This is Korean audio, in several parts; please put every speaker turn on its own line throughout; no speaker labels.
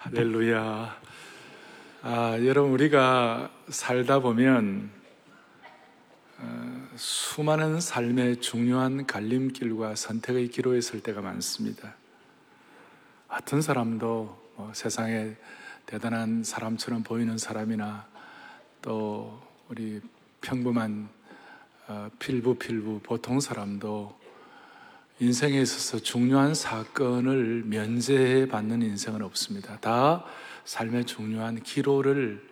할렐루야. 아, 여러분, 우리가 살다 보면 어, 수많은 삶의 중요한 갈림길과 선택의 기로에 설 때가 많습니다. 어떤 사람도 뭐 세상에 대단한 사람처럼 보이는 사람이나 또 우리 평범한 어, 필부 필부 보통 사람도 인생에 있어서 중요한 사건을 면제해 받는 인생은 없습니다. 다 삶의 중요한 기로를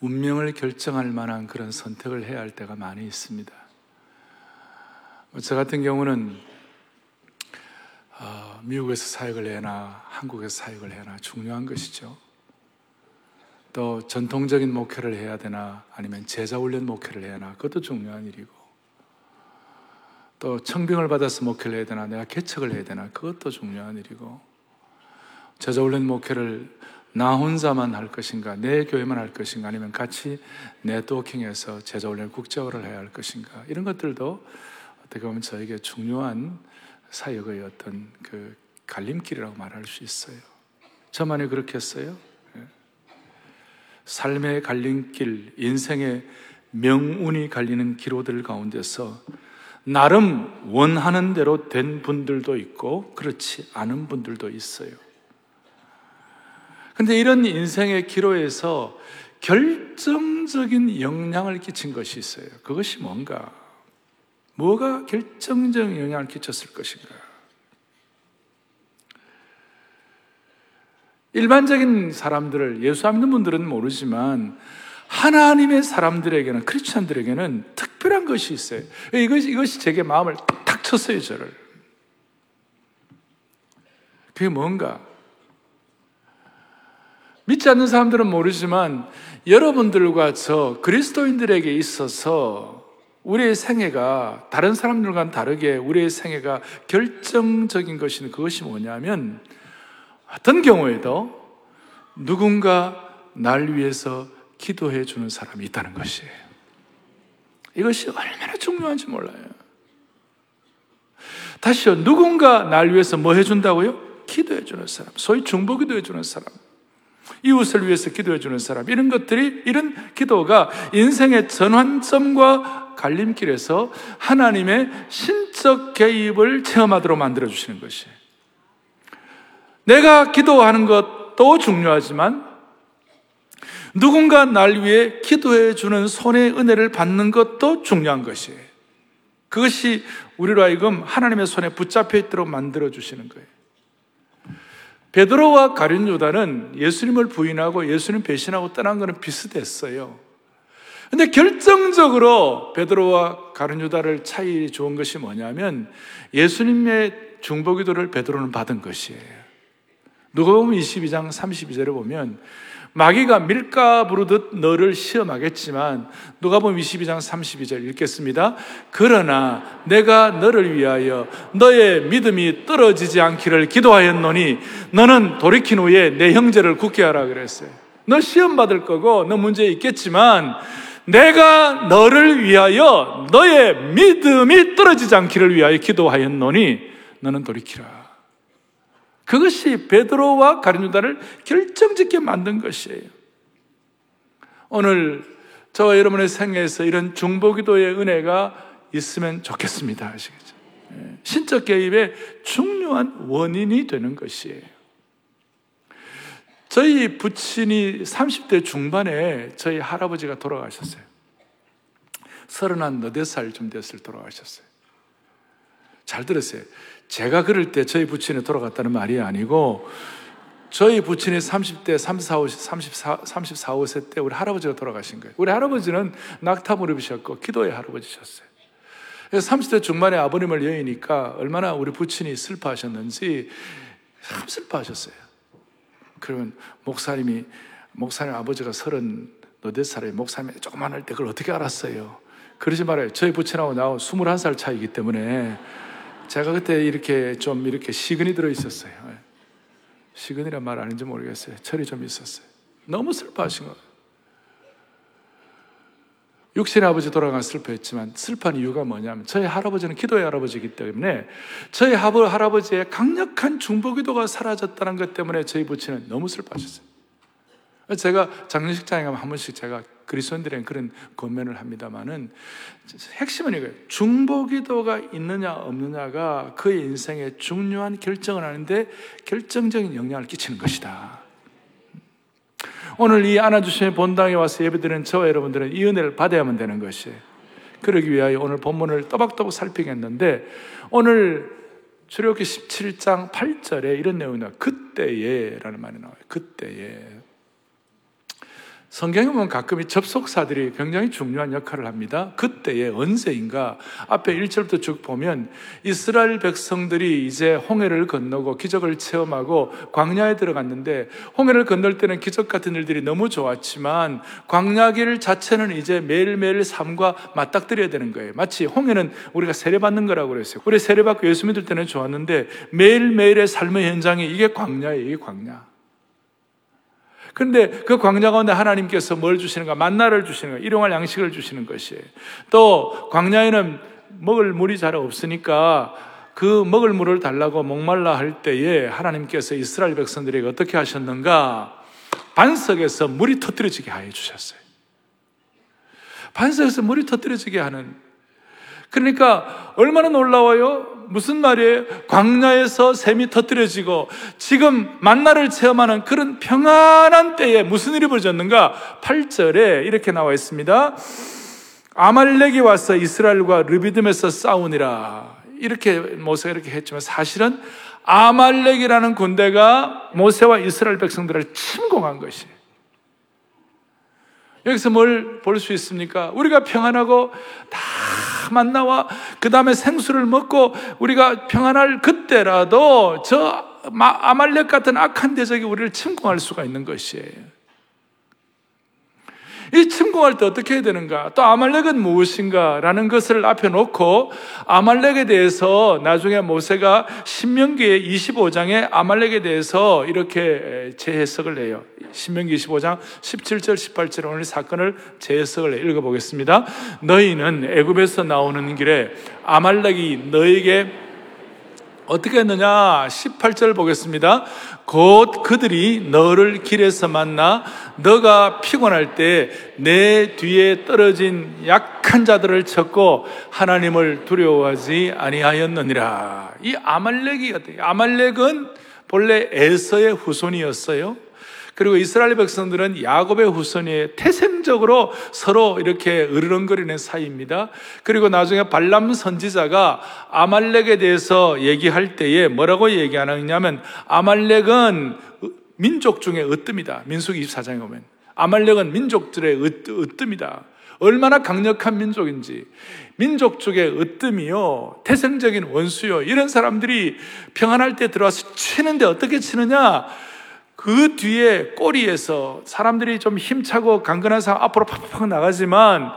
운명을 결정할 만한 그런 선택을 해야 할 때가 많이 있습니다. 저 같은 경우는 어, 미국에서 사역을 해나 한국에서 사역을 해나 중요한 것이죠. 또 전통적인 목회를 해야 되나 아니면 제자 훈련 목회를 해야 하나 그것도 중요한 일이고 또 청빙을 받아서 목회를 해야 되나 내가 개척을 해야 되나 그것도 중요한 일이고 제자 훈련 목회를 나 혼자만 할 것인가 내 교회만 할 것인가 아니면 같이 네트워킹해서 제자 훈련 국제화를 해야 할 것인가 이런 것들도 어떻게 보면 저에게 중요한 사역의 어떤 그 갈림길이라고 말할 수 있어요. 저만이 그렇게 했어요. 예. 삶의 갈림길, 인생의 명운이 갈리는 기로들 가운데서 나름 원하는 대로 된 분들도 있고 그렇지 않은 분들도 있어요. 근데 이런 인생의 기로에서 결정적인 영향을 끼친 것이 있어요. 그것이 뭔가? 뭐가 결정적인 영향을 끼쳤을 것인가? 일반적인 사람들을 예수 믿는 분들은 모르지만 하나님의 사람들에게는 크리스천들에게는 특별한 것이 있어요. 이것이 이것이 제게 마음을 탁 쳤어요, 저를. 그게 뭔가? 믿지 않는 사람들은 모르지만 여러분들과 저 그리스도인들에게 있어서 우리의 생애가 다른 사람들과는 다르게 우리의 생애가 결정적인 것이 그것이 뭐냐면 어떤 경우에도 누군가 날 위해서 기도해 주는 사람이 있다는 것이에요. 이것이 얼마나 중요한지 몰라요. 다시요, 누군가 날 위해서 뭐 해준다고요? 기도해 주는 사람. 소위 중보 기도해 주는 사람. 이웃을 위해서 기도해 주는 사람. 이런 것들이, 이런 기도가 인생의 전환점과 갈림길에서 하나님의 신적 개입을 체험하도록 만들어 주시는 것이에요. 내가 기도하는 것도 중요하지만 누군가 날 위해 기도해 주는 손의 은혜를 받는 것도 중요한 것이에요. 그것이 우리로 하여금 하나님의 손에 붙잡혀 있도록 만들어 주시는 거예요. 베드로와 가룟 유다는 예수님을 부인하고 예수님 배신하고 떠난 것은 비슷했어요. 근데 결정적으로 베드로와 가룟 유다를 차이 좋은 것이 뭐냐면 예수님의 중보 기도를 베드로는 받은 것이에요. 누가 보면 22장 32절에 보면 마귀가 밀가 부르듯 너를 시험하겠지만 누가 보면 22장 32절 읽겠습니다. 그러나 내가 너를 위하여 너의 믿음이 떨어지지 않기를 기도하였노니 너는 돌이킨 후에 내 형제를 굳게 하라 그랬어요. 너 시험 받을 거고 너 문제 있겠지만 내가 너를 위하여 너의 믿음이 떨어지지 않기를 위하여 기도하였노니 너는 돌이키라. 그것이 베드로와 가룟유다를 결정짓게 만든 것이에요. 오늘 저와 여러분의 생애에서 이런 중보기도의 은혜가 있으면 좋겠습니다. 아시겠죠? 예. 신적 개입의 중요한 원인이 되는 것이에요. 저희 부친이 30대 중반에 저희 할아버지가 돌아가셨어요. 서른한 너댓 살쯤 됐을 돌아가셨어요. 잘 들으세요. 제가 그럴 때 저희 부친이 돌아갔다는 말이 아니고 저희 부친이 30대, 34, 5, 34, 34, 5세 때 우리 할아버지가 돌아가신 거예요. 우리 할아버지는 낙타 무릎이셨고 기도의 할아버지셨어요. 그래서 30대 중반에 아버님을 여의니까 얼마나 우리 부친이 슬퍼하셨는지 참 슬퍼하셨어요. 그러면 목사님이 목사님 아버지가 서른 너댓 살에 목사님이 조그만 할 때 그걸 어떻게 알았어요? 그러지 말아요. 저희 부친하고 나하고 21살 차이기 때문에 제가 그때 이렇게 좀 이렇게 시근이 들어 있었어요. 예. 시근이란 말 아닌지 모르겠어요. 철이 좀 있었어요. 너무 슬퍼하신 거예요. 육신의 아버지 돌아가 슬퍼했지만 슬퍼한 이유가 뭐냐면 저희 할아버지는 기도의 할아버지이기 때문에 저희 할아버지의 강력한 중보기도가 사라졌다는 것 때문에 저희 부친은 너무 슬퍼하셨어요. 제가 장례식장에 가면 한 번씩 제가 그리스도인들에게 그런 권면을 합니다만은 핵심은 이거예요. 중보기도가 있느냐 없느냐가 그의 인생에 중요한 결정을 하는데 결정적인 영향을 끼치는 것이다. 오늘 이 안아주신 본당에 와서 예배드리는 저와 여러분들은 이 은혜를 받아야만 되는 것이에요. 그러기 위하여 오늘 본문을 또박또박 살피겠는데 오늘 출애굽기 17장 8절에 이런 내용이 나와요. 그때에라는 말이 나와요. 그때에. 성경에 보면 가끔 이 접속사들이 굉장히 중요한 역할을 합니다. 그때에 언제인가 앞에 1절부터 쭉 보면 이스라엘 백성들이 이제 홍해를 건너고 기적을 체험하고 광야에 들어갔는데 홍해를 건널 때는 기적 같은 일들이 너무 좋았지만 광야길 자체는 이제 매일매일 삶과 맞닥뜨려야 되는 거예요. 마치 홍해는 우리가 세례받는 거라고 그랬어요. 우리 세례받고 예수 믿을 때는 좋았는데 매일매일의 삶의 현장이 이게 광야예요. 이게 광야. 그런데 그 광야 가운데 하나님께서 뭘 주시는가? 만나를 주시는 거, 일용할 양식을 주시는 것이에요. 또 광야에는 먹을 물이 잘 없으니까 그 먹을 물을 달라고 목말라 할 때에 하나님께서 이스라엘 백성들에게 어떻게 하셨는가? 반석에서 물이 터뜨려지게 하여 주셨어요. 반석에서 물이 터뜨려지게 하는 그러니까 얼마나 놀라워요? 무슨 말이에요? 광야에서 샘이 터뜨려지고 지금 만나를 체험하는 그런 평안한 때에 무슨 일이 벌어졌는가? 8절에 이렇게 나와 있습니다. 아말렉이 와서 이스라엘과 르비듬에서 싸우니라. 이렇게 모세가 이렇게 했지만 사실은 아말렉이라는 군대가 모세와 이스라엘 백성들을 침공한 것이에요. 여기서 뭘 볼 수 있습니까? 우리가 평안하고 다 만나와 그 다음에 생수를 먹고 우리가 평안할 그때라도 저 아말렉 같은 악한 대적이 우리를 침공할 수가 있는 것이에요. 이 침공할 때 어떻게 해야 되는가? 또 아말렉은 무엇인가? 라는 것을 앞에 놓고 아말렉에 대해서 나중에 모세가 신명기의 25장에 아말렉에 대해서 이렇게 재해석을 해요. 신명기 25장 17절 18절 오늘 사건을 재해석을 해 읽어보겠습니다. 너희는 애굽에서 나오는 길에 아말렉이 너에게 어떻게 했느냐? 18절 보겠습니다. 곧 그들이 너를 길에서 만나 너가 피곤할 때 내 뒤에 떨어진 약한 자들을 쳤고 하나님을 두려워하지 아니하였느니라. 이 아말렉이 어때요? 아말렉은 본래 에서의 후손이었어요. 그리고 이스라엘 백성들은 야곱의 후손이 태생적으로 서로 이렇게 으르렁거리는 사이입니다. 그리고 나중에 발람 선지자가 아말렉에 대해서 얘기할 때에 뭐라고 얘기하느냐면 아말렉은 민족 중에 으뜸이다. 민숙 24장에 보면. 아말렉은 민족들의 으뜸이다. 얼마나 강력한 민족인지. 민족 중에 으뜸이요. 태생적인 원수요. 이런 사람들이 평안할 때 들어와서 치는데 어떻게 치느냐? 그 뒤에 꼬리에서 사람들이 좀 힘차고 강건한 사람 앞으로 팍팍 나가지만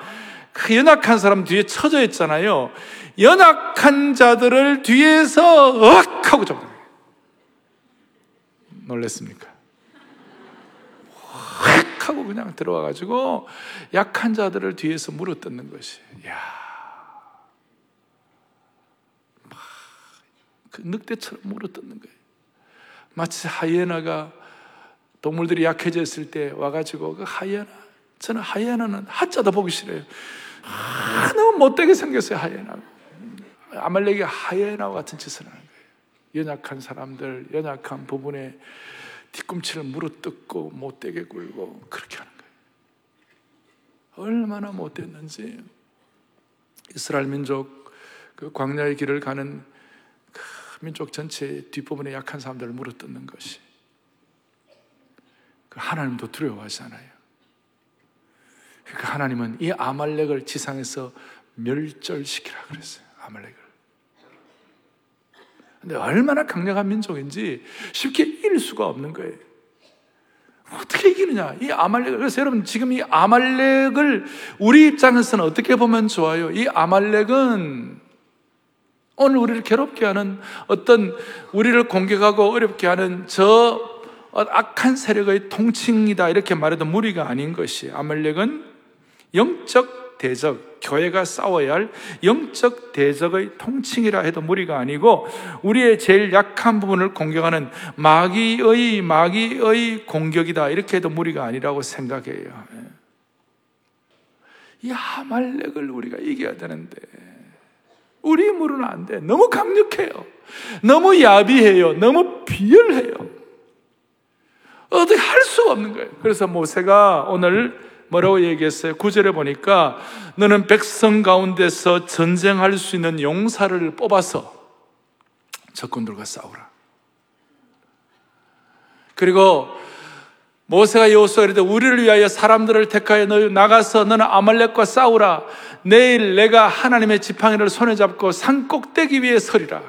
그 연약한 사람 뒤에 처져 있잖아요. 연약한 자들을 뒤에서 억 하고 잡는. 놀랬습니까? 확 하고 그냥 들어와가지고 약한 자들을 뒤에서 물어뜯는 것이. 야, 그 늑대처럼 물어뜯는 거예요. 마치 하이에나가 동물들이 약해졌을 때 와가지고 그 하이에나 저는 하이에나는 하자도 보기 싫어요. 아, 너무 못되게 생겼어요 하이에나. 아말렉이 하이에나와 같은 짓을 하는 거예요. 연약한 사람들, 연약한 부분에 뒤꿈치를 물어뜯고 못되게 굴고 그렇게 하는 거예요. 얼마나 못됐는지 이스라엘 민족 그 광야의 길을 가는 그 민족 전체의 뒷부분에 약한 사람들을 물어뜯는 것이 그 하나님도 두려워하잖아요. 그러니까 하나님은 이 아말렉을 지상에서 멸절시키라 그랬어요. 아말렉을. 근데 얼마나 강력한 민족인지 쉽게 이길 수가 없는 거예요. 어떻게 이기느냐? 이 아말렉을. 그래서 여러분, 지금 이 아말렉을 우리 입장에서는 어떻게 보면 좋아요? 이 아말렉은 오늘 우리를 괴롭게 하는 어떤 우리를 공격하고 어렵게 하는 저 어, 악한 세력의 통칭이다 이렇게 말해도 무리가 아닌 것이 아말렉은 영적 대적, 교회가 싸워야 할 영적 대적의 통칭이라 해도 무리가 아니고 우리의 제일 약한 부분을 공격하는 마귀의 마귀의 공격이다 이렇게 해도 무리가 아니라고 생각해요. 이 아말렉을 우리가 이겨야 되는데 우리 힘으로는 안 돼. 너무 강력해요. 너무 야비해요. 너무 비열해요. 어떻게 할 수가 없는 거예요. 그래서 모세가 오늘 뭐라고 얘기했어요? 구절에 보니까 너는 백성 가운데서 전쟁할 수 있는 용사를 뽑아서 적군들과 싸우라. 그리고 모세가 여호수아 이르되 우리를 위하여 사람들을 택하여 너 나가서 너는 아말렉과 싸우라. 내일 내가 하나님의 지팡이를 손에 잡고 산 꼭대기 위에 서리라.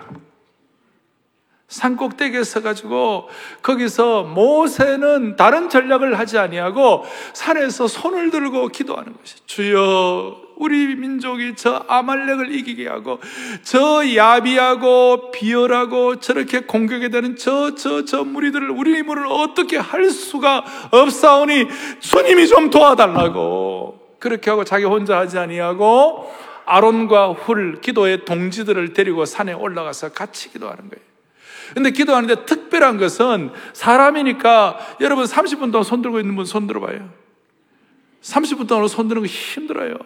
산 꼭대기에 서가지고 거기서 모세는 다른 전략을 하지 아니하고 산에서 손을 들고 기도하는 것이 주여 우리 민족이 저 아말렉을 이기게 하고 저 야비하고 비열하고 저렇게 공격에 되는 저 저저 무리들을 우리 힘으로 어떻게 할 수가 없사오니 주님이 좀 도와달라고 그렇게 하고 자기 혼자 하지 아니하고 아론과 훌 기도의 동지들을 데리고 산에 올라가서 같이 기도하는 거예요. 근데 기도하는데 특별한 것은 사람이니까 여러분 30분 동안 손 들고 있는 분 손 들어봐요. 30분 동안 손 드는 거 힘들어요.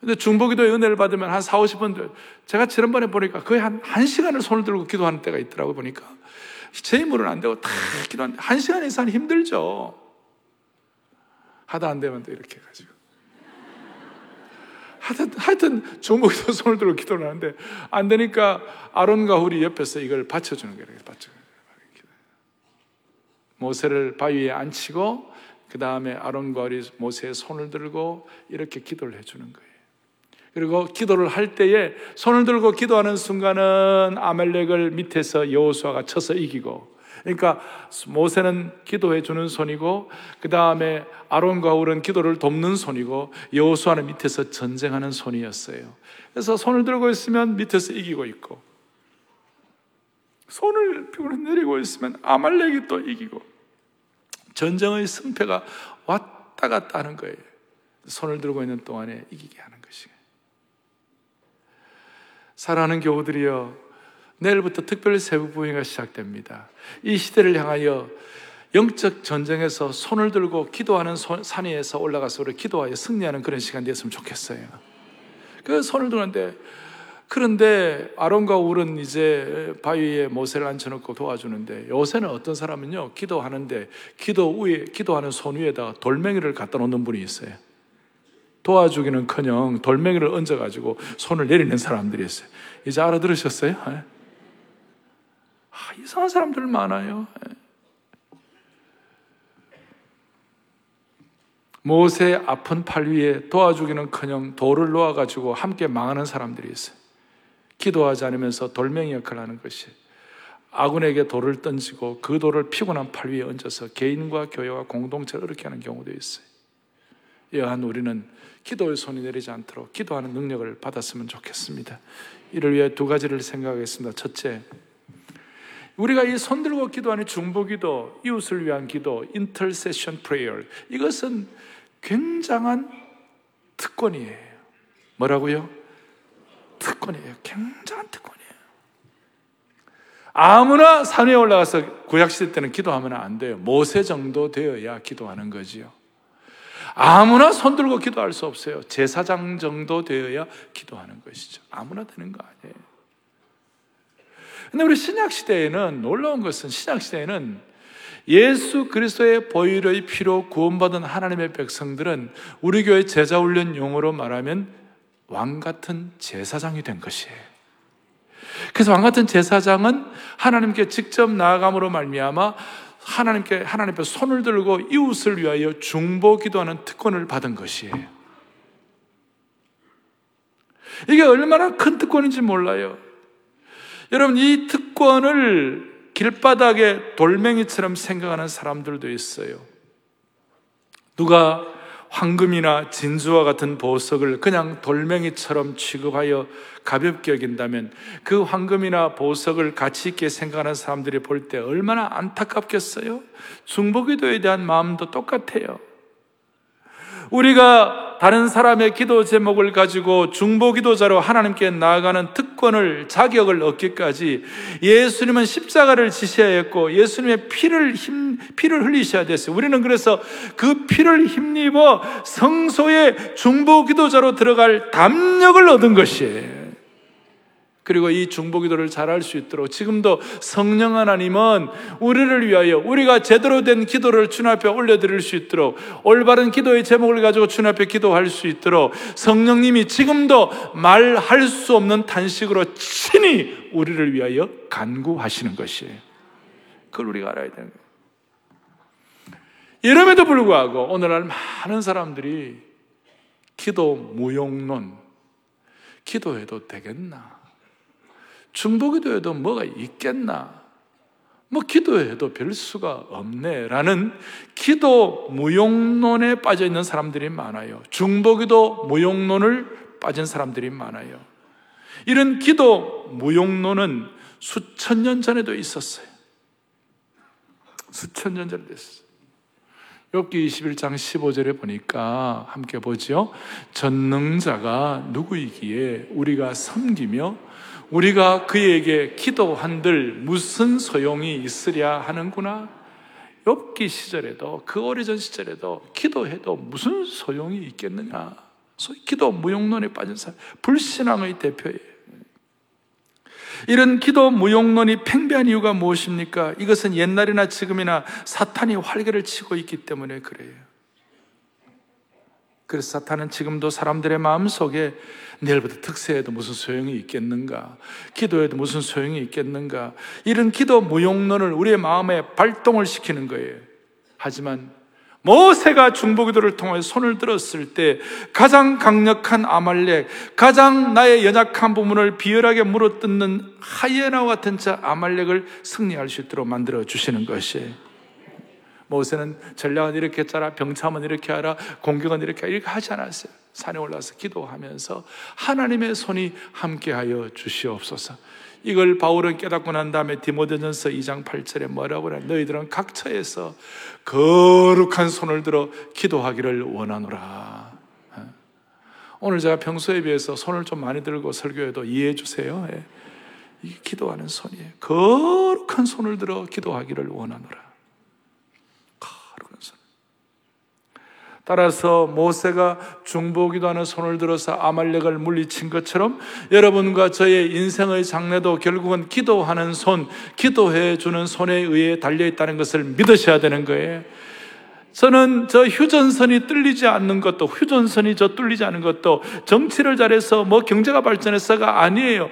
근데 중보기도의 은혜를 받으면 한 4, 50분, 제가 지난번에 보니까 거의 한 1시간을 손을 들고 기도하는 때가 있더라고 보니까. 제 힘으로는 안 되고 다 기도하는데 1시간 이상 힘들죠. 하다 안 되면 또 이렇게 해가지고. 하여튼, 중보기도 손을 들고 기도를 하는데 안 되니까 아론과 훌이 옆에서 이걸 받쳐주는 거예요. 받쳐. 모세를 바위에 앉히고 그 다음에 아론과 훌이 모세의 손을 들고 이렇게 기도를 해주는 거예요. 그리고 기도를 할 때에 손을 들고 기도하는 순간은 아멜렉을 밑에서 여호수아가 쳐서 이기고 그러니까 모세는 기도해 주는 손이고 그 다음에 아론과 울은 기도를 돕는 손이고 여호수아는 밑에서 전쟁하는 손이었어요. 그래서 손을 들고 있으면 밑에서 이기고 있고 손을 내리고 있으면 아말렉이 또 이기고 전쟁의 승패가 왔다 갔다 하는 거예요. 손을 들고 있는 동안에 이기게 하는 것이에요. 사랑하는 교우들이여, 내일부터 특별 세부 부행가 시작됩니다. 이 시대를 향하여 영적 전쟁에서 손을 들고 기도하는 산 위에서 올라가서 우리 기도하여 승리하는 그런 시간 되었으면 좋겠어요. 그 손을 드는데 그런데 아론과 울은 이제 바위에 모세를 앉혀놓고 도와주는데 요새는 어떤 사람은요 기도하는데 기도 위에 기도하는 손 위에다 돌멩이를 갖다 놓는 분이 있어요. 도와주기는커녕 돌멩이를 얹어가지고 손을 내리는 사람들이 있어요. 이제 알아들으셨어요? 예. 아, 이상한 사람들 많아요. 예. 모세 아픈 팔 위에 도와주기는 커녕 돌을 놓아가지고 함께 망하는 사람들이 있어요. 기도하지 않으면서 돌멩이 역할을 하는 것이 아군에게 돌을 던지고 그 돌을 피곤한 팔 위에 얹어서 개인과 교회와 공동체를 이렇게 하는 경우도 있어요. 여한 우리는 기도의 손이 내리지 않도록 기도하는 능력을 받았으면 좋겠습니다. 이를 위해 두 가지를 생각하겠습니다. 첫째, 우리가 이 손들고 기도하는 중보기도, 이웃을 위한 기도, intercession prayer 이것은 굉장한 특권이에요. 뭐라고요? 특권이에요. 굉장한 특권이에요. 아무나 산에 올라가서 구약시대 때는 기도하면 안 돼요. 모세 정도 되어야 기도하는 거지요. 아무나 손들고 기도할 수 없어요. 제사장 정도 되어야 기도하는 것이죠. 아무나 되는 거 아니에요. 근데 우리 신약 시대에는 놀라운 것은 신약 시대에는 예수 그리스도의 보혈의 피로 구원받은 하나님의 백성들은 우리 교회 제자 훈련 용어로 말하면 왕 같은 제사장이 된 것이에요. 그래서 왕 같은 제사장은 하나님께 직접 나아감으로 말미암아 하나님께 하나님 앞에 손을 들고 이웃을 위하여 중보 기도하는 특권을 받은 것이에요. 이게 얼마나 큰 특권인지 몰라요. 여러분 이 특권을 길바닥에 돌멩이처럼 생각하는 사람들도 있어요. 누가 황금이나 진주와 같은 보석을 그냥 돌멩이처럼 취급하여 가볍게 여긴다면 그 황금이나 보석을 가치 있게 생각하는 사람들이 볼 때 얼마나 안타깝겠어요? 중보기도에 대한 마음도 똑같아요. 우리가 다른 사람의 기도 제목을 가지고 중보 기도자로 하나님께 나아가는 특권을 자격을 얻기까지 예수님은 십자가를 지셔야 했고 예수님의 피를 힘 피를 흘리셔야 됐어요. 우리는 그래서 그 피를 힘입어 성소의 중보 기도자로 들어갈 담력을 얻은 것이에요. 그리고 이 중보기도를 잘할 수 있도록 지금도 성령 하나님은 우리를 위하여 우리가 제대로 된 기도를 주님 앞에 올려드릴 수 있도록 올바른 기도의 제목을 가지고 주님 앞에 기도할 수 있도록 성령님이 지금도 말할 수 없는 탄식으로 친히 우리를 위하여 간구하시는 것이에요. 그걸 우리가 알아야 되는 거예요. 이름에도 불구하고 오늘날 많은 사람들이 기도 무용론, 기도해도 되겠나? 중보기도에도 뭐가 있겠나? 뭐 기도해도 별 수가 없네. 라는 기도 무용론에 빠져 있는 사람들이 많아요. 중보기도 무용론을 빠진 사람들이 많아요. 이런 기도 무용론은 수천 년 전에도 있었어요. 수천 년 전에도 있었어요. 욥기 21장 15절에 보니까 함께 보죠. 전능자가 누구이기에 우리가 섬기며 우리가 그에게 기도한들 무슨 소용이 있으랴 하는구나. 엽기 시절에도 그 오래전 시절에도 기도해도 무슨 소용이 있겠느냐. 소위 기도 무용론에 빠진 사람, 불신앙의 대표예요. 이런 기도 무용론이 팽배한 이유가 무엇입니까? 이것은 옛날이나 지금이나 사탄이 활개를 치고 있기 때문에 그래요. 그래서 사탄은 지금도 사람들의 마음 속에 내일부터 특세에도 무슨 소용이 있겠는가? 기도에도 무슨 소용이 있겠는가? 이런 기도 무용론을 우리의 마음에 발동을 시키는 거예요. 하지만 모세가 중보기도를 통해 손을 들었을 때 가장 강력한 아말렉, 가장 나의 연약한 부분을 비열하게 물어뜯는 하이에나와 같은 자 아말렉을 승리할 수 있도록 만들어 주시는 것이에요. 모세는 전략은 이렇게 짜라, 병참은 이렇게 하라, 공격은 이렇게 하라, 이렇게 하지 않았어요. 산에 올라서 기도하면서 하나님의 손이 함께하여 주시옵소서. 이걸 바울은 깨닫고 난 다음에 디모데전서 2장 8절에 뭐라고 그래? 너희들은 각처에서 거룩한 손을 들어 기도하기를 원하노라. 어? 오늘 제가 평소에 비해서 손을 좀 많이 들고 설교해도 이해해 주세요. 예. 기도하는 손이에요. 거룩한 손을 들어 기도하기를 원하노라. 따라서 모세가 중보기도 하는 손을 들어서 아말렉을 물리친 것처럼 여러분과 저의 인생의 장래도 결국은 기도하는 손, 기도해 주는 손에 의해 달려 있다는 것을 믿으셔야 되는 거예요. 저는 저 휴전선이 뚫리지 않는 것도 휴전선이 저 뚫리지 않는 것도 정치를 잘해서 뭐 경제가 발전해서가 아니에요.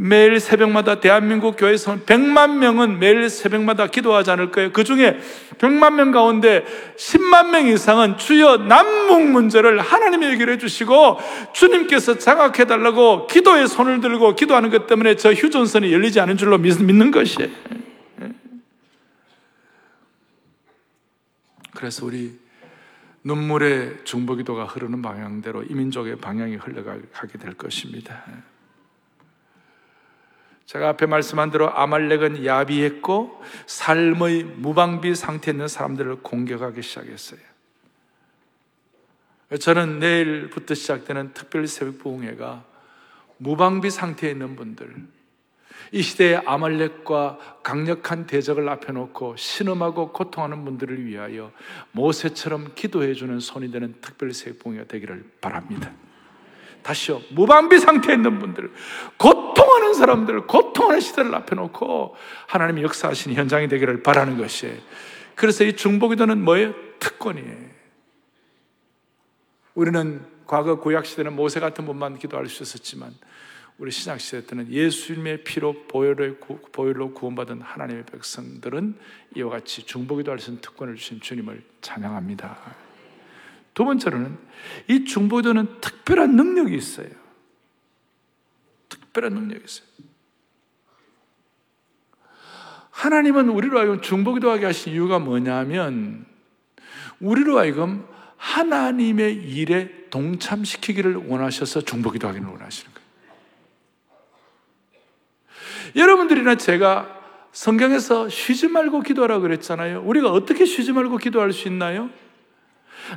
매일 새벽마다 대한민국 교회에서는 100만 명은 매일 새벽마다 기도하지 않을 거예요. 그 중에 100만 명 가운데 10만 명 이상은 주여 남북 문제를 하나님의 얘기를 해주시고 주님께서 장악해달라고 기도에 손을 들고 기도하는 것 때문에 저 휴전선이 열리지 않은 줄로 믿는 것이에요. 그래서 우리 눈물의 중보기도가 흐르는 방향대로 이민족의 방향이 흘러가게 될 것입니다. 제가 앞에 말씀한 대로 아말렉은 야비했고 삶의 무방비 상태에 있는 사람들을 공격하기 시작했어요. 저는 내일부터 시작되는 특별 새벽 부흥회가 무방비 상태에 있는 분들, 이 시대의 아말렉과 강력한 대적을 앞에 놓고 신음하고 고통하는 분들을 위하여 모세처럼 기도해 주는 손이 되는 특별 새벽 부흥회가 되기를 바랍니다. 다시요. 무방비 상태에 있는 분들, 고통하는 사람들, 고통하는 시대를 앞에 놓고 하나님이 역사하시는 현장이 되기를 바라는 것이에요. 그래서 이 중보기도는 뭐예요? 특권이에요. 우리는 과거 구약 시대는 모세 같은 분만 기도할 수 있었지만 우리 신약 시대 때는 예수님의 피로 보혈로 구원받은 하나님의 백성들은 이와 같이 중보기도 할 수 있는 특권을 주신 주님을 찬양합니다. 두 번째로는 이 중보기도는 특별한 능력이 있어요. 특별한 능력이 있어요. 하나님은 우리로 하여금 중보기도 하게 하신 이유가 뭐냐면 우리로 하여금 하나님의 일에 동참시키기를 원하셔서 중보기도 하기를 원하시는 거예요. 여러분들이나 제가 성경에서 쉬지 말고 기도하라고 그랬잖아요. 우리가 어떻게 쉬지 말고 기도할 수 있나요?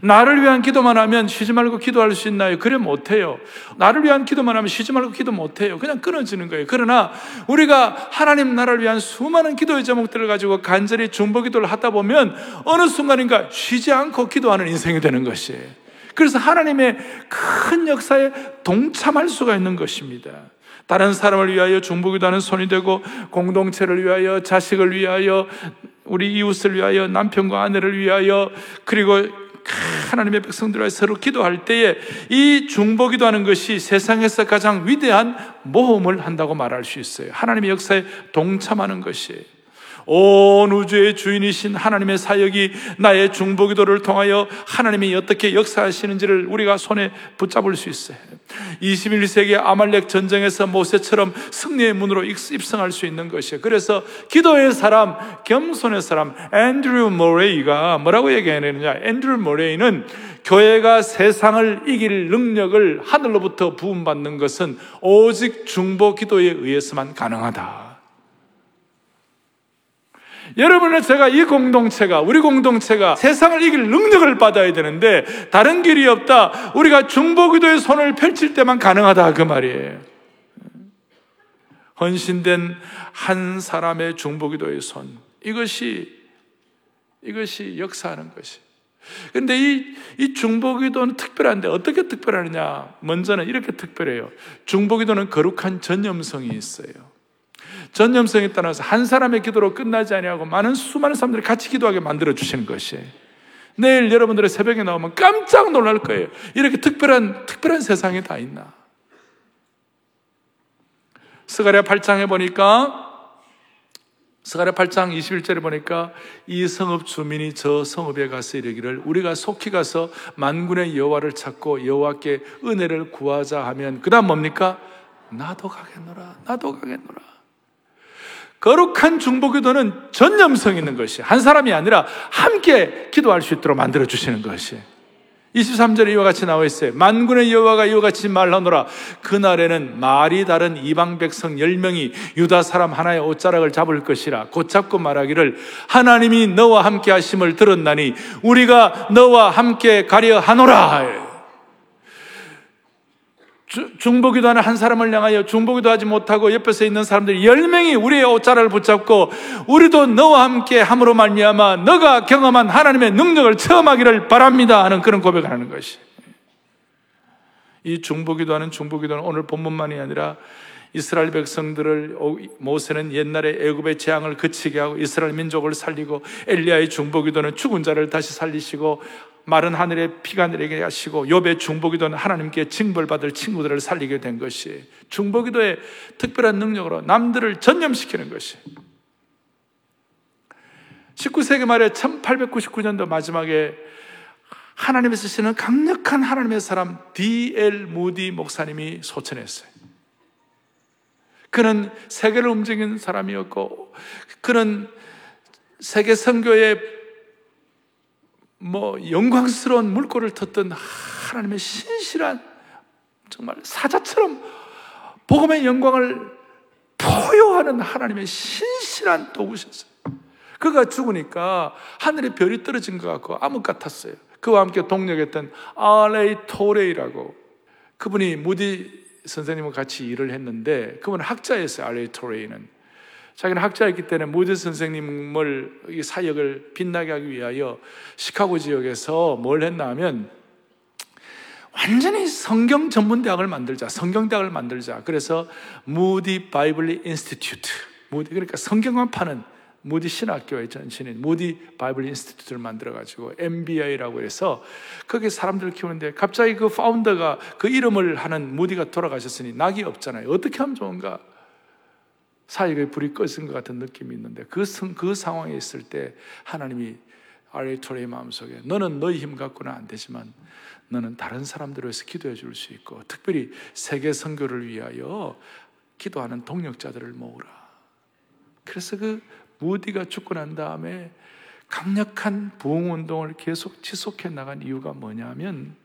나를 위한 기도만 하면 쉬지 말고 기도할 수 있나요? 그래 못해요. 나를 위한 기도만 하면 쉬지 말고 기도 못해요. 그냥 끊어지는 거예요. 그러나 우리가 하나님 나라를 위한 수많은 기도의 제목들을 가지고 간절히 중보 기도를 하다 보면 어느 순간인가 쉬지 않고 기도하는 인생이 되는 것이에요. 그래서 하나님의 큰 역사에 동참할 수가 있는 것입니다. 다른 사람을 위하여 중보기도 하는 손이 되고 공동체를 위하여 자식을 위하여 우리 이웃을 위하여 남편과 아내를 위하여 그리고 하나님의 백성들과 서로 기도할 때에 이 중보 기도 하는 것이 세상에서 가장 위대한 모험을 한다고 말할 수 있어요. 하나님의 역사에 동참하는 것이에요. 온 우주의 주인이신 하나님의 사역이 나의 중보기도를 통하여 하나님이 어떻게 역사하시는지를 우리가 손에 붙잡을 수 있어요. 21세기 아말렉 전쟁에서 모세처럼 승리의 문으로 입성할 수 있는 것이에요. 그래서 기도의 사람, 겸손의 사람 앤드류 모레이가 뭐라고 얘기하느냐? 앤드류 모레이는 교회가 세상을 이길 능력을 하늘로부터 부음받는 것은 오직 중보 기도에 의해서만 가능하다. 여러분은 제가 이 공동체가, 우리 공동체가 세상을 이길 능력을 받아야 되는데, 다른 길이 없다. 우리가 중보기도의 손을 펼칠 때만 가능하다. 그 말이에요. 헌신된 한 사람의 중보기도의 손. 이것이, 이것이 역사하는 것이. 근데 이, 이 중보기도는 특별한데 어떻게 특별하느냐? 먼저는 이렇게 특별해요. 중보기도는 거룩한 전념성이 있어요. 전념성에 따라서 한 사람의 기도로 끝나지 아니하고 많은 수많은 사람들이 같이 기도하게 만들어 주시는 것이 내일 여러분들의 새벽에 나오면 깜짝 놀랄 거예요. 이렇게 특별한 특별한 세상이 다 있나? 스가랴 8장에 보니까 스가랴 8장 21절에 보니까 이 성읍 주민이 저 성읍에 가서 이르기를 우리가 속히 가서 만군의 여호와를 찾고 여호와께 은혜를 구하자 하면 그다음 뭡니까? 나도 가겠노라. 나도 가겠노라. 거룩한 중보기도는 전념성 있는 것이 한 사람이 아니라 함께 기도할 수 있도록 만들어 주시는 것이 23절에 이와 같이 나와 있어요. 만군의 여호와가 이와 같이 말하노라. 그날에는 말이 다른 이방 백성 10명이 유다 사람 하나의 옷자락을 잡을 것이라. 곧 잡고 말하기를 하나님이 너와 함께 하심을 들었나니 우리가 너와 함께 가려 하노라. 중보기도 하는 한 사람을 향하여 중보기도 하지 못하고 옆에서 있는 사람들이 열 명이 우리의 옷자락을 붙잡고 우리도 너와 함께 함으로 말미암아 너가 경험한 하나님의 능력을 체험하기를 바랍니다 하는 그런 고백을 하는 것이. 이 중보기도 하는 중보기도는 오늘 본문만이 아니라 이스라엘 백성들을 모세는 옛날에 애굽의 재앙을 그치게 하고 이스라엘 민족을 살리고 엘리야의 중보기도는 죽은 자를 다시 살리시고 마른 하늘에 피가 내리게 하시고 욥의 중보기도는 하나님께 징벌받을 친구들을 살리게 된 것이 중보기도의 특별한 능력으로 남들을 전념시키는 것이 19세기 말에 1899년도 마지막에 하나님의 쓰시는 강력한 하나님의 사람 D.L. 무디 목사님이 소천했어요. 그는 세계를 움직인 사람이었고 그는 세계 선교의 뭐 영광스러운 물꼬를 텄던 하나님의 신실한 정말 사자처럼 복음의 영광을 포효하는 하나님의 신실한 도구셨어요. 그가 죽으니까 하늘에 별이 떨어진 것 같고 암흑 같았어요. 그와 함께 동력했던 알레이 토레이라고 그분이 무디 선생님과 같이 일을 했는데 그분은 학자였어요. 알레이 토레이는 자기는 학자였기 때문에 무드 선생님을 이 사역을 빛나게 하기 위하여 시카고 지역에서 뭘 했나 하면 완전히 성경 전문 대학을 만들자. 성경 대학을 만들자. 그래서 무디 Bible Institute. 무디 그러니까 성경만 파는 무디 신학교의 전신인 무디 Bible Institute를 만들어 가지고 MBI라고 해서 거기 사람들을 키우는데 갑자기 그 founder가 그 이름을 하는 무디가 돌아가셨으니 낙이 없잖아요. 어떻게 하면 좋은가? 사역의 불이 꺼진 것 같은 느낌이 있는데 그, 그 상황에 있을 때 하나님이 R.A. 토레이의 마음속에 너는 너희 힘 갖고는 안 되지만 너는 다른 사람들을 위해서 기도해 줄 수 있고 특별히 세계 선교를 위하여 기도하는 동력자들을 모으라. 그래서 그 무디가 죽고 난 다음에 강력한 부흥 운동을 계속 지속해 나간 이유가 뭐냐면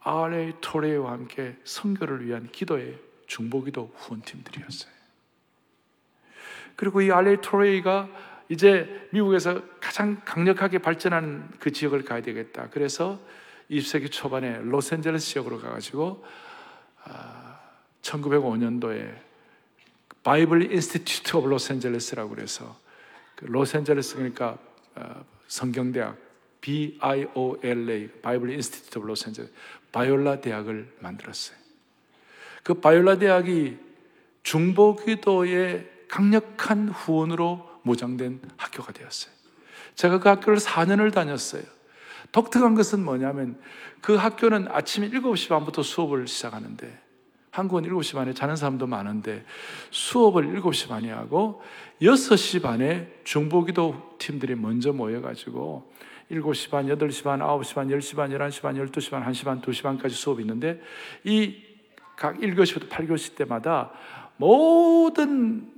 아레 토레와 함께 선교를 위한 기도의 중보기도 후원팀들이었어요. 그리고 이 알레 토레이가 이제 미국에서 가장 강력하게 발전한 그 지역을 가야 되겠다. 그래서 20세기 초반에 로스앤젤레스 지역으로 가가지고 1905년도에 Bible Institute of Los Angeles라고 그래서 그 로스앤젤레스 그러니까 어, 성경대학 B-I-O-L-A Bible Institute of Los Angeles 바이올라 대학을 만들었어요. 그 바이올라 대학이 중보기도의 강력한 후원으로 무장된 학교가 되었어요. 제가 그 학교를 4년을 다녔어요. 독특한 것은 뭐냐면 그 학교는 아침 7시 반부터 수업을 시작하는데 한국은 7시 반에 자는 사람도 많은데 수업을 7시 반에 하고 6시 반에 중보기도 팀들이 먼저 모여가지고 7시 반, 8시 반, 9시 반, 10시 반, 11시 반, 12시 반, 1시 반, 2시 반까지 수업이 있는데 이 각 1교시부터 8교시 때마다 모든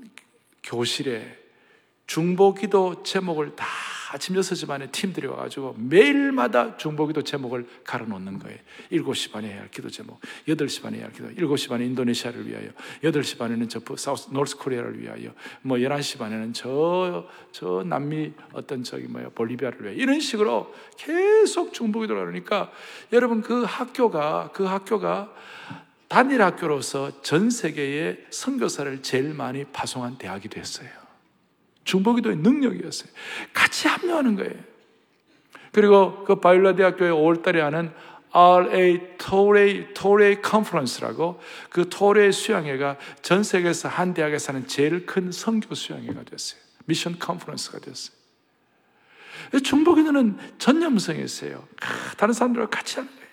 교실에 중보기도 제목을 다 아침 6시 반에 팀들이 와가지고 매일마다 중보기도 제목을 갈아 놓는 거예요. 7시 반에 해야 할 기도 제목, 8시 반에 해야 할 기도, 7시 반에 인도네시아를 위하여, 8시 반에는 저 사우스, 노스 코리아를 위하여, 뭐 11시 반에는 저, 저 남미 어떤 저기 뭐야, 볼리비아를 위하여. 이런 식으로 계속 중보기도를 하니까 여러분 그 학교가, 그 학교가 단일 학교로서 전 세계에 선교사를 제일 많이 파송한 대학이 됐어요. 중보기도의 능력이었어요. 같이 합류하는 거예요. 그리고 그 바이올라 대학교에 5월달에 하는 RA 토레이 토레이 conference라고 그 토레이 수양회가 전 세계에서 한 대학에서 하는 제일 큰 선교 수양회가 됐어요. mission conference가 됐어요. 중보기도는 전염성이 있어요. 다른 사람들과 같이 하는 거예요.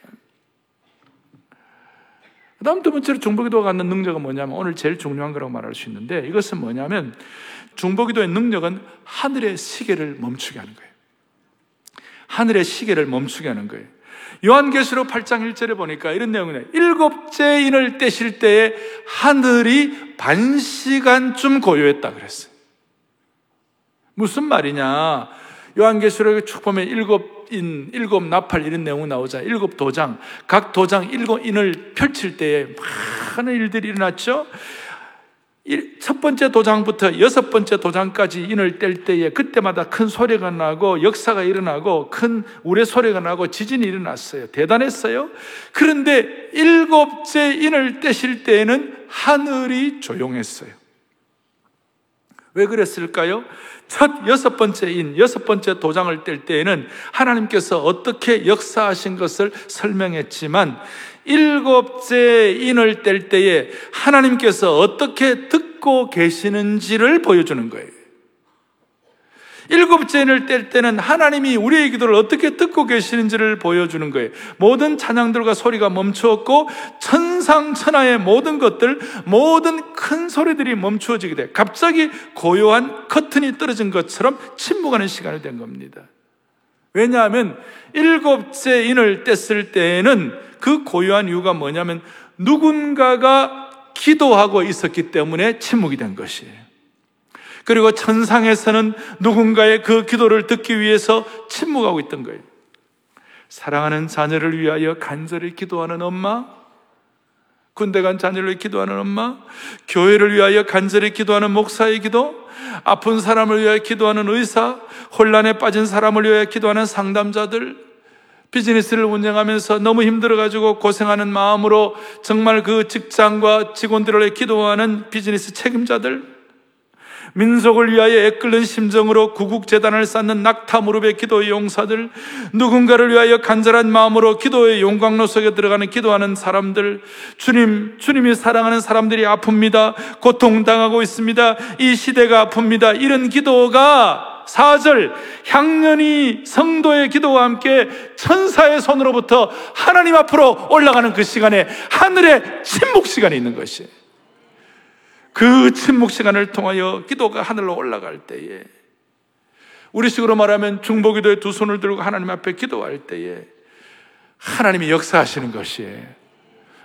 그 다음 두 번째로 중보기도가 갖는 능력은 뭐냐면 오늘 제일 중요한 거라고 말할 수 있는데 이것은 뭐냐면 중보기도의 능력은 하늘의 시계를 멈추게 하는 거예요. 하늘의 시계를 멈추게 하는 거예요. 요한계시록 8장 1절에 보니까 이런 내용이네요. 일곱째 인을 떼실 때에 하늘이 반 시간쯤 고요했다 그랬어요. 무슨 말이냐? 요한계시록에 쭉 보면 일곱 인, 일곱 나팔 이런 내용 나오자. 일곱 도장, 각 도장 일곱 인을 펼칠 때에 많은 일들이 일어났죠. 첫 번째 도장부터 여섯 번째 도장까지 인을 뗄 때에 그때마다 큰 소리가 나고 역사가 일어나고 큰 우레 소리가 나고 지진이 일어났어요. 대단했어요. 그런데 일곱째 인을 떼실 때에는 하늘이 조용했어요. 왜 그랬을까요? 첫 여섯 번째 인, 여섯 번째 도장을 뗄 때에는 하나님께서 어떻게 역사하신 것을 설명했지만 일곱째 인을 뗄 때에 하나님께서 어떻게 듣고 계시는지를 보여주는 거예요. 일곱째 인을 뗄 때는 하나님이 우리의 기도를 어떻게 듣고 계시는지를 보여주는 거예요. 모든 찬양들과 소리가 멈추었고 천상천하의 모든 것들, 모든 큰 소리들이 멈추어지게 돼. 갑자기 고요한 커튼이 떨어진 것처럼 침묵하는 시간이 된 겁니다. 왜냐하면 일곱째 인을 뗐을 때에는 그 고요한 이유가 뭐냐면 누군가가 기도하고 있었기 때문에 침묵이 된 것이에요. 그리고 천상에서는 누군가의 그 기도를 듣기 위해서 침묵하고 있던 거예요. 사랑하는 자녀를 위하여 간절히 기도하는 엄마, 군대 간 자녀를 기도하는 엄마, 교회를 위하여 간절히 기도하는 목사의 기도, 아픈 사람을 위하여 기도하는 의사, 혼란에 빠진 사람을 위하여 기도하는 상담자들, 비즈니스를 운영하면서 너무 힘들어가지고 고생하는 마음으로 정말 그 직장과 직원들을 기도하는 비즈니스 책임자들, 민족을 위하여 애끓는 심정으로 구국재단을 쌓는 낙타 무릎의 기도의 용사들, 누군가를 위하여 간절한 마음으로 기도의 용광로 속에 들어가는 기도하는 사람들, 주님, 주님이 사랑하는 사람들이 아픕니다. 고통당하고 있습니다. 이 시대가 아픕니다. 이런 기도가 사절 향년이 성도의 기도와 함께 천사의 손으로부터 하나님 앞으로 올라가는 그 시간에 하늘의 침묵 시간이 있는 것이에요. 그 침묵 시간을 통하여 기도가 하늘로 올라갈 때에 우리식으로 말하면 중보기도에 두 손을 들고 하나님 앞에 기도할 때에 하나님이 역사하시는 것이에요.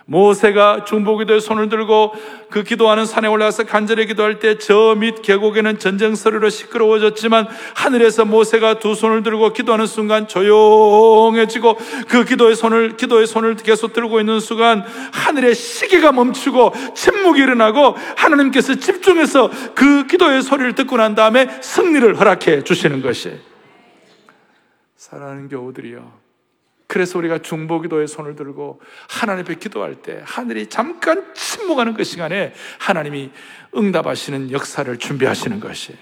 모세가 중보기도에 손을 들고 그 기도하는 산에 올라가서 간절히 기도할 때 저 밑 계곡에는 전쟁 소리로 시끄러워졌지만 하늘에서 모세가 두 손을 들고 기도하는 순간 조용해지고 그 기도의 손을 기도의 손을 계속 들고 있는 순간 하늘의 시계가 멈추고 침묵이 일어나고 하나님께서 집중해서 그 기도의 소리를 듣고 난 다음에 승리를 허락해 주시는 것이 사랑하는 교우들이요. 그래서 우리가 중보기도의 손을 들고 하나님 앞에 기도할 때 하늘이 잠깐 침묵하는 그 시간에 하나님이 응답하시는 역사를 준비하시는 것이에요.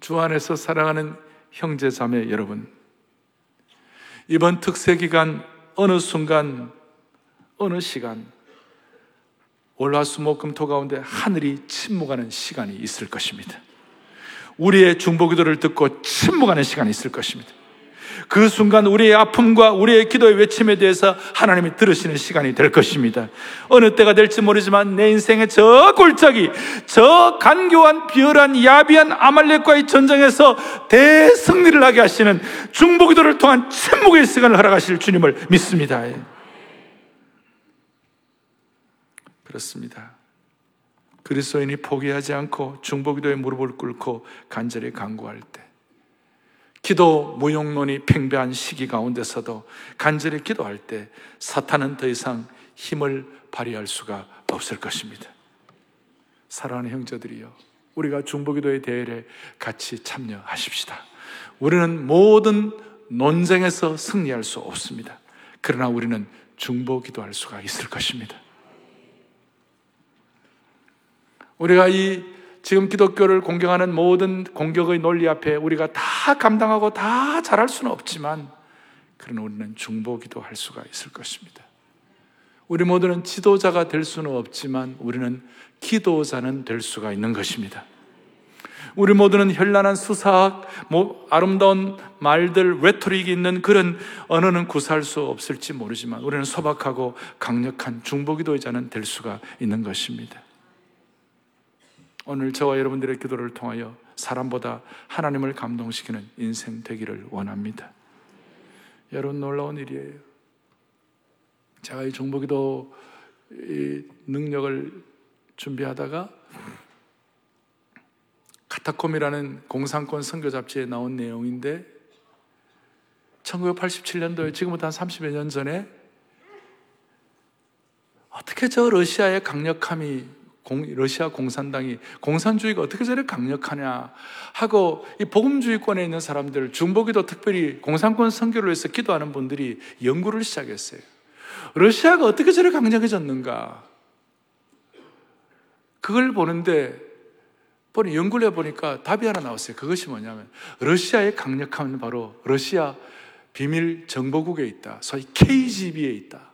주 안에서 사랑하는 형제 자매 여러분, 이번 특세 기간 어느 순간 어느 시간 월화수목금토 가운데 하늘이 침묵하는 시간이 있을 것입니다. 우리의 중보기도를 듣고 침묵하는 시간이 있을 것입니다. 그 순간 우리의 아픔과 우리의 기도의 외침에 대해서 하나님이 들으시는 시간이 될 것입니다. 어느 때가 될지 모르지만 내 인생의 저 골짜기, 저 간교한 비열한 야비한 아말렉과의 전쟁에서 대승리를 하게 하시는 중보기도를 통한 침묵의 시간을 허락하실 주님을 믿습니다. 그렇습니다. 그리스도인이 포기하지 않고 중보기도에 무릎을 꿇고 간절히 간구할 때 기도 무용론이 팽배한 시기 가운데서도 간절히 기도할 때 사탄은 더 이상 힘을 발휘할 수가 없을 것입니다. 사랑하는 형제들이요. 우리가 중보기도의 대회에 같이 참여하십시다. 우리는 모든 논쟁에서 승리할 수 없습니다. 그러나 우리는 중보기도할 수가 있을 것입니다. 우리가 이 지금 기독교를 공경하는 모든 공격의 논리 앞에 우리가 다 감당하고 다 잘할 수는 없지만 그러나 우리는 중보기도 할 수가 있을 것입니다. 우리 모두는 지도자가 될 수는 없지만 우리는 기도자는 될 수가 있는 것입니다. 우리 모두는 현란한 수사학, 뭐 아름다운 말들, 외톨릭이 있는 그런 언어는 구사할 수 없을지 모르지만 우리는 소박하고 강력한 중보기도자는 될 수가 있는 것입니다. 오늘 저와 여러분들의 기도를 통하여 사람보다 하나님을 감동시키는 인생 되기를 원합니다. 여러분 놀라운 일이에요. 제가 이 정보기도 이 능력을 준비하다가 카타콤이라는 공산권 선교 잡지에 나온 내용인데 1987년도에 지금부터 한 30여 년 전에 어떻게 저 러시아의 강력함이 공, 러시아 공산당이 공산주의가 어떻게 저렇게 강력하냐 하고 이 복음주의권에 있는 사람들 중보기도 특별히 공산권 선교를 위해서 기도하는 분들이 연구를 시작했어요. 러시아가 어떻게 저렇게 강력해졌는가? 그걸 보는데 보니 연구를 해보니까 답이 하나 나왔어요. 그것이 뭐냐면 러시아의 강력함은 바로 러시아 비밀 정보국에 있다. 소위 KGB에 있다.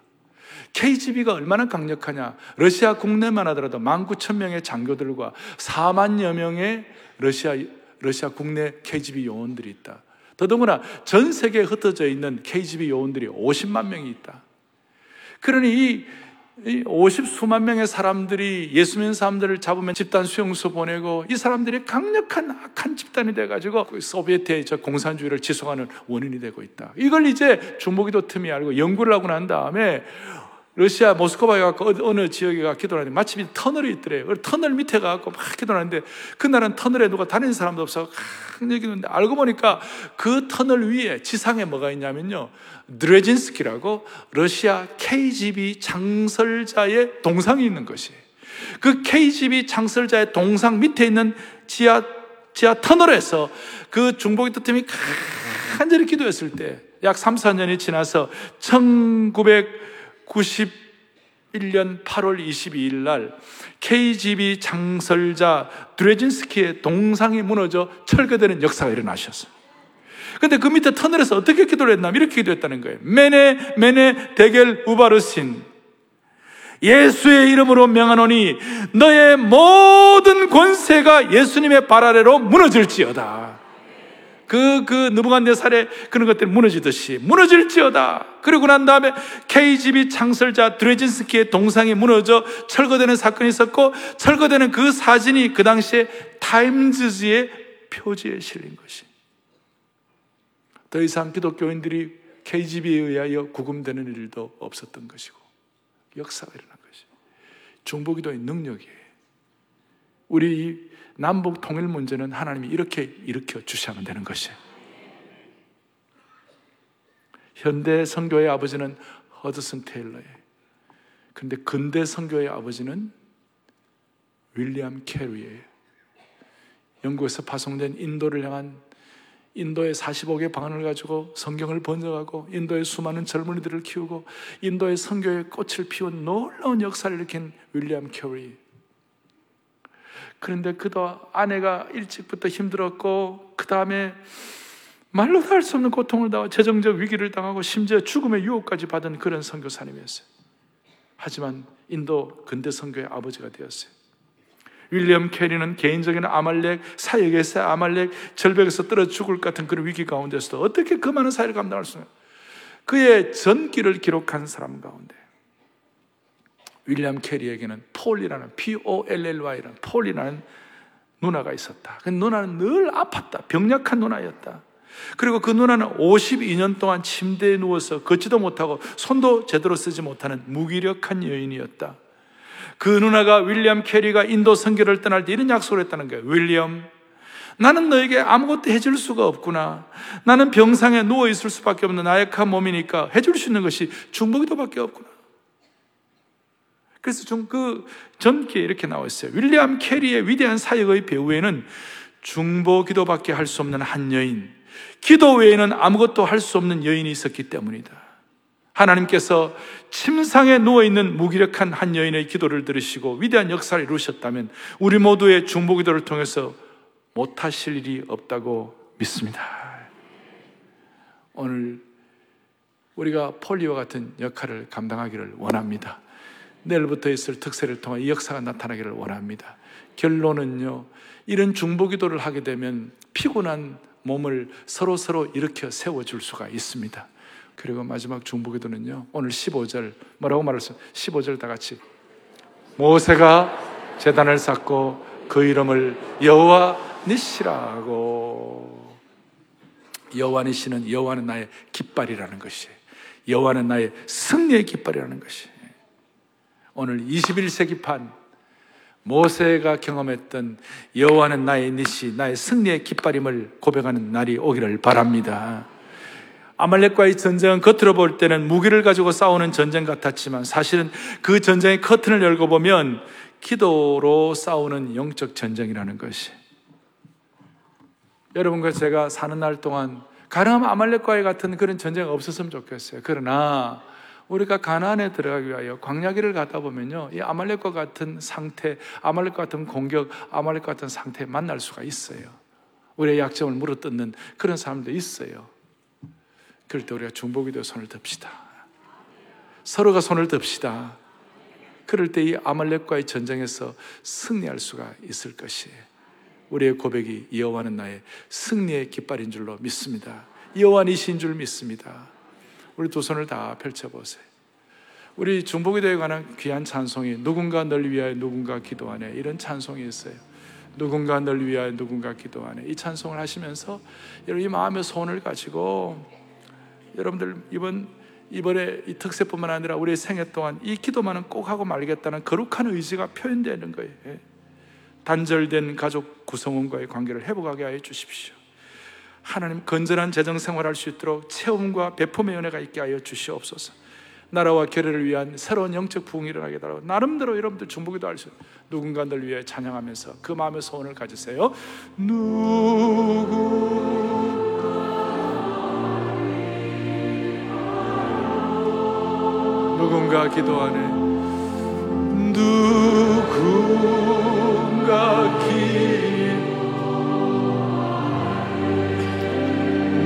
KGB가 얼마나 강력하냐. 러시아 국내만 하더라도 19,000명의 장교들과 4만여 명의 러시아, 러시아 국내 KGB 요원들이 있다. 더더구나 전 세계에 흩어져 있는 KGB 요원들이 50만 명이 있다. 그러니 이, 이 50 수만 명의 사람들이 예수 믿는 사람들을 잡으면 집단 수용소 보내고 이 사람들이 강력한 악한 집단이 돼가지고 그 소비에트의 저 공산주의를 지속하는 원인이 되고 있다. 이걸 이제 중보기도 틈이 알고 연구를 하고 난 다음에 러시아 모스크바에 가고 어느 지역에 가 기도하는데 마침 터널이 있더래요. 터널 밑에 가고 막 기도하는데 그날은 터널에 누가 다니는 사람도 없어. 여기는데 알고 보니까 그 터널 위에 지상에 뭐가 있냐면요. 드레진스키라고 러시아 KGB 장설자의 동상이 있는 것이에요. 그 KGB 장설자의 동상 밑에 있는 지하 지하 터널에서 그 중보기 뜻팀이 간절히 기도했을 때 약 3, 4년이 지나서 1900 91년 8월 22일 날 KGB 장설자 드레진스키의 동상이 무너져 철거되는 역사가 일어나셨어요. 근데 그 밑에 터널에서 어떻게 기도를 했나? 이렇게 기도했다는 거예요. 메네, 메네, 데겔, 우바르신. 예수의 이름으로 명하노니 너의 모든 권세가 예수님의 발 아래로 무너질지어다. 그, 그, 느부간네살의 그런 것들이 무너지듯이 무너질지어다. 그리고 난 다음에 KGB 창설자 드레진스키의 동상이 무너져 철거되는 사건이 있었고, 철거되는 그 사진이 그 당시에 타임즈지의 표지에 실린 것이. 더 이상 기독교인들이 KGB에 의하여 구금되는 일도 없었던 것이고 역사가 일어난 것이 중보기도의 능력이에요. 우리 남북 통일 문제는 하나님이 이렇게 일으켜 주시면 되는 것이에요. 현대 선교의 아버지는 허드슨 테일러예요. 근데 근대 선교의 아버지는 윌리엄 캐리예요. 영국에서 파송된 인도를 향한 인도의 45개 방언을 가지고 성경을 번역하고 인도의 수많은 젊은이들을 키우고 인도의 선교의 꽃을 피운 놀라운 역사를 일으킨 윌리엄 캐리. 그런데 그도 아내가 일찍부터 힘들었고 그 다음에 말로도 할 수 없는 고통을 당하고 재정적 위기를 당하고 심지어 죽음의 유혹까지 받은 그런 선교사님이었어요. 하지만 인도 근대 선교의 아버지가 되었어요. 윌리엄 캐리는 개인적인 아말렉, 사역에서 아말렉, 절벽에서 떨어 죽을 것 같은 그런 위기 가운데서도 어떻게 그 많은 사회를 감당할 수 있나요? 그의 전기를 기록한 사람 가운데 윌리엄 캐리에게는 폴이라는 P-O-L-L-Y라는 폴이라는 누나가 있었다. 그 누나는 늘 아팠다. 병약한 누나였다. 그리고 그 누나는 52년 동안 침대에 누워서 걷지도 못하고 손도 제대로 쓰지 못하는 무기력한 여인이었다. 그 누나가 윌리엄 캐리가 인도 선교를 떠날 때 이런 약속을 했다는 거예요. 윌리엄, 나는 너에게 아무것도 해줄 수가 없구나. 나는 병상에 누워 있을 수밖에 없는 나약한 몸이니까 해줄 수 있는 것이 중보기도밖에 없구나. 그래서 좀 그 전기에 이렇게 나와 있어요. 윌리엄 캐리의 위대한 사역의 배후에는 중보 기도밖에 할 수 없는 한 여인, 기도 외에는 아무것도 할 수 없는 여인이 있었기 때문이다. 하나님께서 침상에 누워있는 무기력한 한 여인의 기도를 들으시고 위대한 역사를 이루셨다면 우리 모두의 중보 기도를 통해서 못하실 일이 없다고 믿습니다. 오늘 우리가 폴리와 같은 역할을 감당하기를 원합니다. 내일부터 있을 특세를 통해 이 역사가 나타나기를 원합니다. 결론은요, 이런 중보기도를 하게 되면 피곤한 몸을 서로 서로 일으켜 세워줄 수가 있습니다. 그리고 마지막 중보기도는요. 오늘 15절 뭐라고 말했어요? 15절 다 같이 모세가 재단을 쌓고 그 이름을 여호와 니시라고 여호와 니시는 여호와는 나의 깃발이라는 것이 여호와는 나의 승리의 깃발이라는 것이 오늘 21세기판 모세가 경험했던 여호와는 나의 니시 나의 승리의 깃발임을 고백하는 날이 오기를 바랍니다. 아말렉과의 전쟁은 겉으로 볼 때는 무기를 가지고 싸우는 전쟁 같았지만 사실은 그 전쟁의 커튼을 열고 보면 기도로 싸우는 영적 전쟁이라는 것이. 여러분과 제가 사는 날 동안 가능하면 아말렉과의 같은 그런 전쟁이 없었으면 좋겠어요. 그러나 우리가 가나안에 들어가기 위하여 광야길을 가다 보면요, 이 아말렉과 같은 상태, 아말렉과 같은 공격, 아말렉과 같은 상태에 만날 수가 있어요. 우리의 약점을 물어뜯는 그런 사람도 있어요. 그럴 때 우리가 중보기도 손을 듭시다. 서로가 손을 듭시다. 그럴 때 이 아말렉과의 전쟁에서 승리할 수가 있을 것이에요. 우리의 고백이 여호와는 나의 승리의 깃발인 줄로 믿습니다. 여호와이신 줄 믿습니다. 우리 두 손을 다 펼쳐보세요. 우리 중보기도에 관한 귀한 찬송이 누군가 널 위하여 누군가 기도하네 이런 찬송이 있어요. 누군가 널 위하여 누군가 기도하네 이 찬송을 하시면서 여러분 이 마음의 손을 가지고 여러분들 이번 이번에 이 특세뿐만 아니라 우리의 생애 동안 이 기도만은 꼭 하고 말겠다는 거룩한 의지가 표현되는 거예요. 예. 단절된 가족 구성원과의 관계를 회복하게 하여 주십시오. 하나님 건전한 재정 생활할 수 있도록 체험과 배품의 은혜가 있게 하여 주시옵소서. 나라와 교회를 위한 새로운 영적 부흥이 일어나게 달라고 나름대로 여러분들 중보기도 할 수 누군가를 위해 찬양하면서 그 마음의 소원을 가지세요. 누구 누군가 기도하네 누군가 기도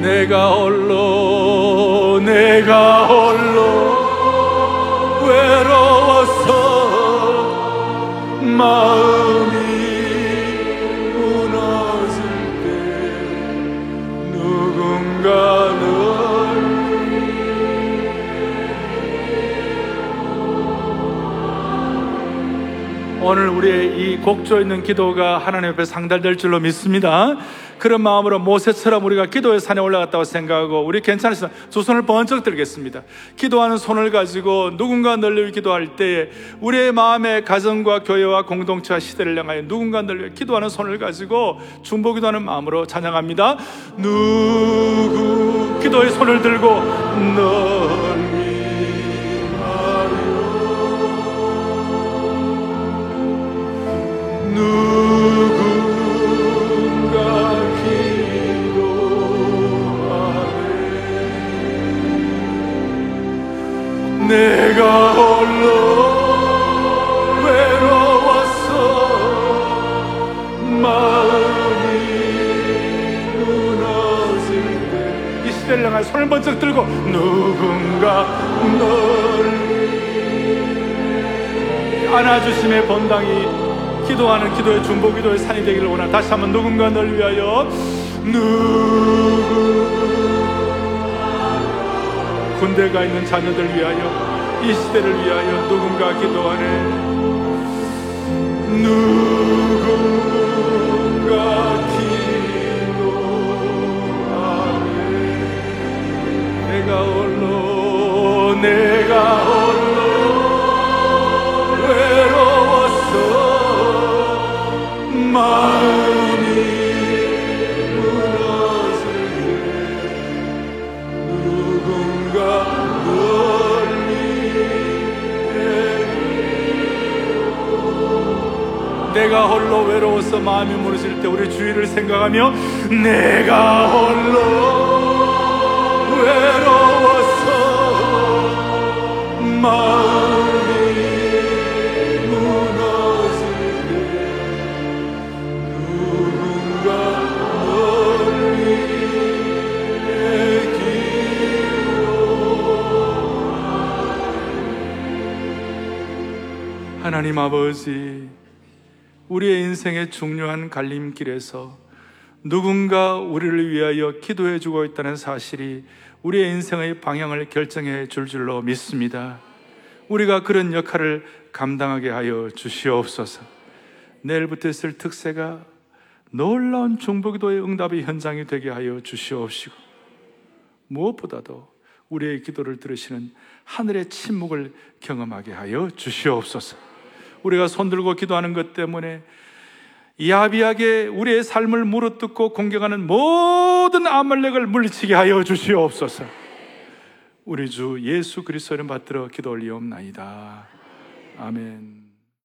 내가 홀로 내가 홀로 외로워서 마음이 무너질 때 누군가는 오늘 우리의 이 곡조 있는 기도가 하나님 앞에 상달될 줄로 믿습니다. 그런 마음으로 모세처럼 우리가 기도의 산에 올라갔다고 생각하고 우리 괜찮으시면 두 손을 번쩍 들겠습니다. 기도하는 손을 가지고 누군가 널리 기도할 때에 우리의 마음의 가정과 교회와 공동체와 시대를 향하여 누군가 널리 기도하는 손을 가지고 중보 기도하는 마음으로 찬양합니다. 누구 기도의 손을 들고 널리 손을 번쩍 들고 누군가 널 안아주심의 본당이 기도하는 기도의 중보 기도의 산이 되기를 원하 다시 한번 누군가 널 위하여 누구 군대 가 있는 자녀들 위하여 이 시대를 위하여 누군가 기도하네. 누군가 내가 홀로 외로워서 마음이 무너질 때 우리 주위를 생각하며 내가 홀로 외로워서 마음이 무너질 때 누군가 하나님 아버지 우리의 인생의 중요한 갈림길에서 누군가 우리를 위하여 기도해 주고 있다는 사실이 우리의 인생의 방향을 결정해 줄 줄로 믿습니다. 우리가 그런 역할을 감당하게 하여 주시옵소서. 내일부터 있을 특세가 놀라운 중보기도의 응답의 현장이 되게 하여 주시옵시고 무엇보다도 우리의 기도를 들으시는 하늘의 침묵을 경험하게 하여 주시옵소서. 우리가 손들고 기도하는 것 때문에 야비하게 우리의 삶을 물어뜯고 공격하는 모든 아말렉을 물리치게 하여 주시옵소서. 우리 주 예수 그리스도를 받들어 기도 올리옵나이다. 아멘.